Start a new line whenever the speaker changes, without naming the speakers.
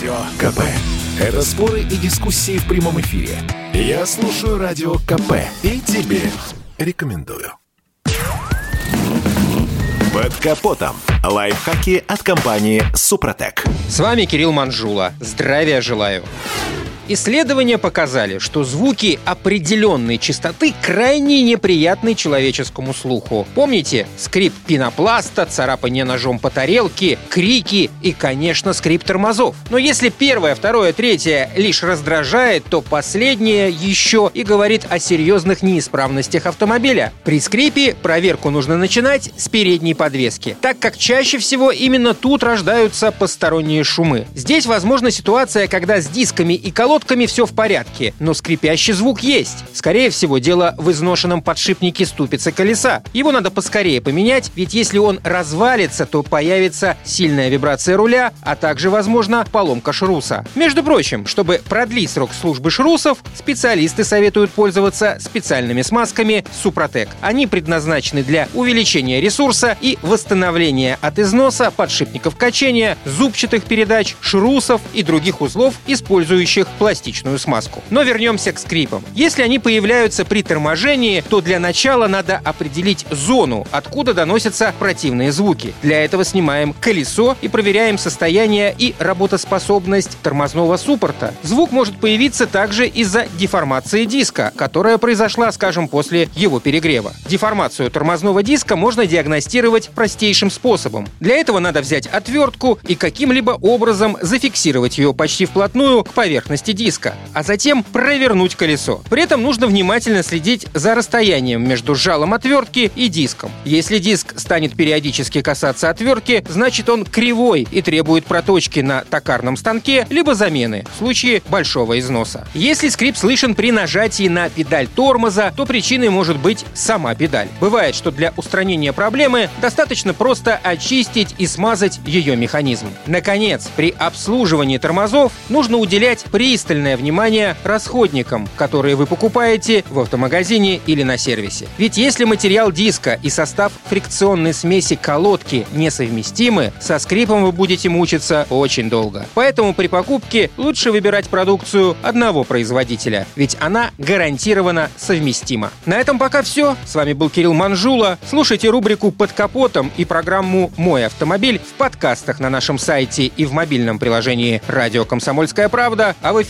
Радио КП. Это споры и дискуссии в прямом эфире. Я слушаю Радио КП и тебе рекомендую. Под капотом. Лайфхаки от компании «Супротек».
С вами Кирилл Манжула. Здравия желаю. Исследования показали, что звуки определенной частоты крайне неприятны человеческому слуху. Помните? Скрип пенопласта, царапание ножом по тарелке, крики и, конечно, скрип тормозов. Но если первое, второе, третье лишь раздражает, то последнее еще и говорит о серьезных неисправностях автомобиля. При скрипе проверку нужно начинать с передней подвески, так как чаще всего именно тут рождаются посторонние шумы. Здесь возможна ситуация, когда с дисками и колодками колодками все в порядке, но скрипящий звук есть. Скорее всего, дело в изношенном подшипнике ступицы колеса. Его надо поскорее поменять, ведь если он развалится, то появится сильная вибрация руля, а также, возможно, поломка шруса. Между прочим, чтобы продлить срок службы шрусов, специалисты советуют пользоваться специальными смазками Супротек. Они предназначены для увеличения ресурса и восстановления от износа подшипников качения, зубчатых передач, шрусов и других узлов, использующих пластик пластичную смазку. Но вернемся к скрипам. Если они появляются при торможении, то для начала надо определить зону, откуда доносятся противные звуки. Для этого снимаем колесо и проверяем состояние и работоспособность тормозного суппорта. Звук может появиться также из-за деформации диска, которая произошла, скажем, после его перегрева. Деформацию тормозного диска можно диагностировать простейшим способом. Для этого надо взять отвертку и каким-либо образом зафиксировать ее почти вплотную к поверхности диска, а затем провернуть колесо. При этом нужно внимательно следить за расстоянием между жалом отвертки и диском. Если диск станет периодически касаться отвертки, значит он кривой и требует проточки на токарном станке, либо замены в случае большого износа. Если скрип слышен при нажатии на педаль тормоза, то причиной может быть сама педаль. Бывает, что для устранения проблемы достаточно просто очистить и смазать ее механизм. Наконец, при обслуживании тормозов нужно уделять пристальное пристальное внимание расходникам, которые вы покупаете в автомагазине или на сервисе. Ведь если материал диска и состав фрикционной смеси колодки несовместимы, со скрипом вы будете мучиться очень долго. Поэтому при покупке лучше выбирать продукцию одного производителя, ведь она гарантированно совместима. На этом пока все. С вами был Кирилл Манжула. Слушайте рубрику «Под капотом» и программу «Мой автомобиль» в подкастах на нашем сайте и в мобильном приложении «Радио Комсомольская правда», а в эфире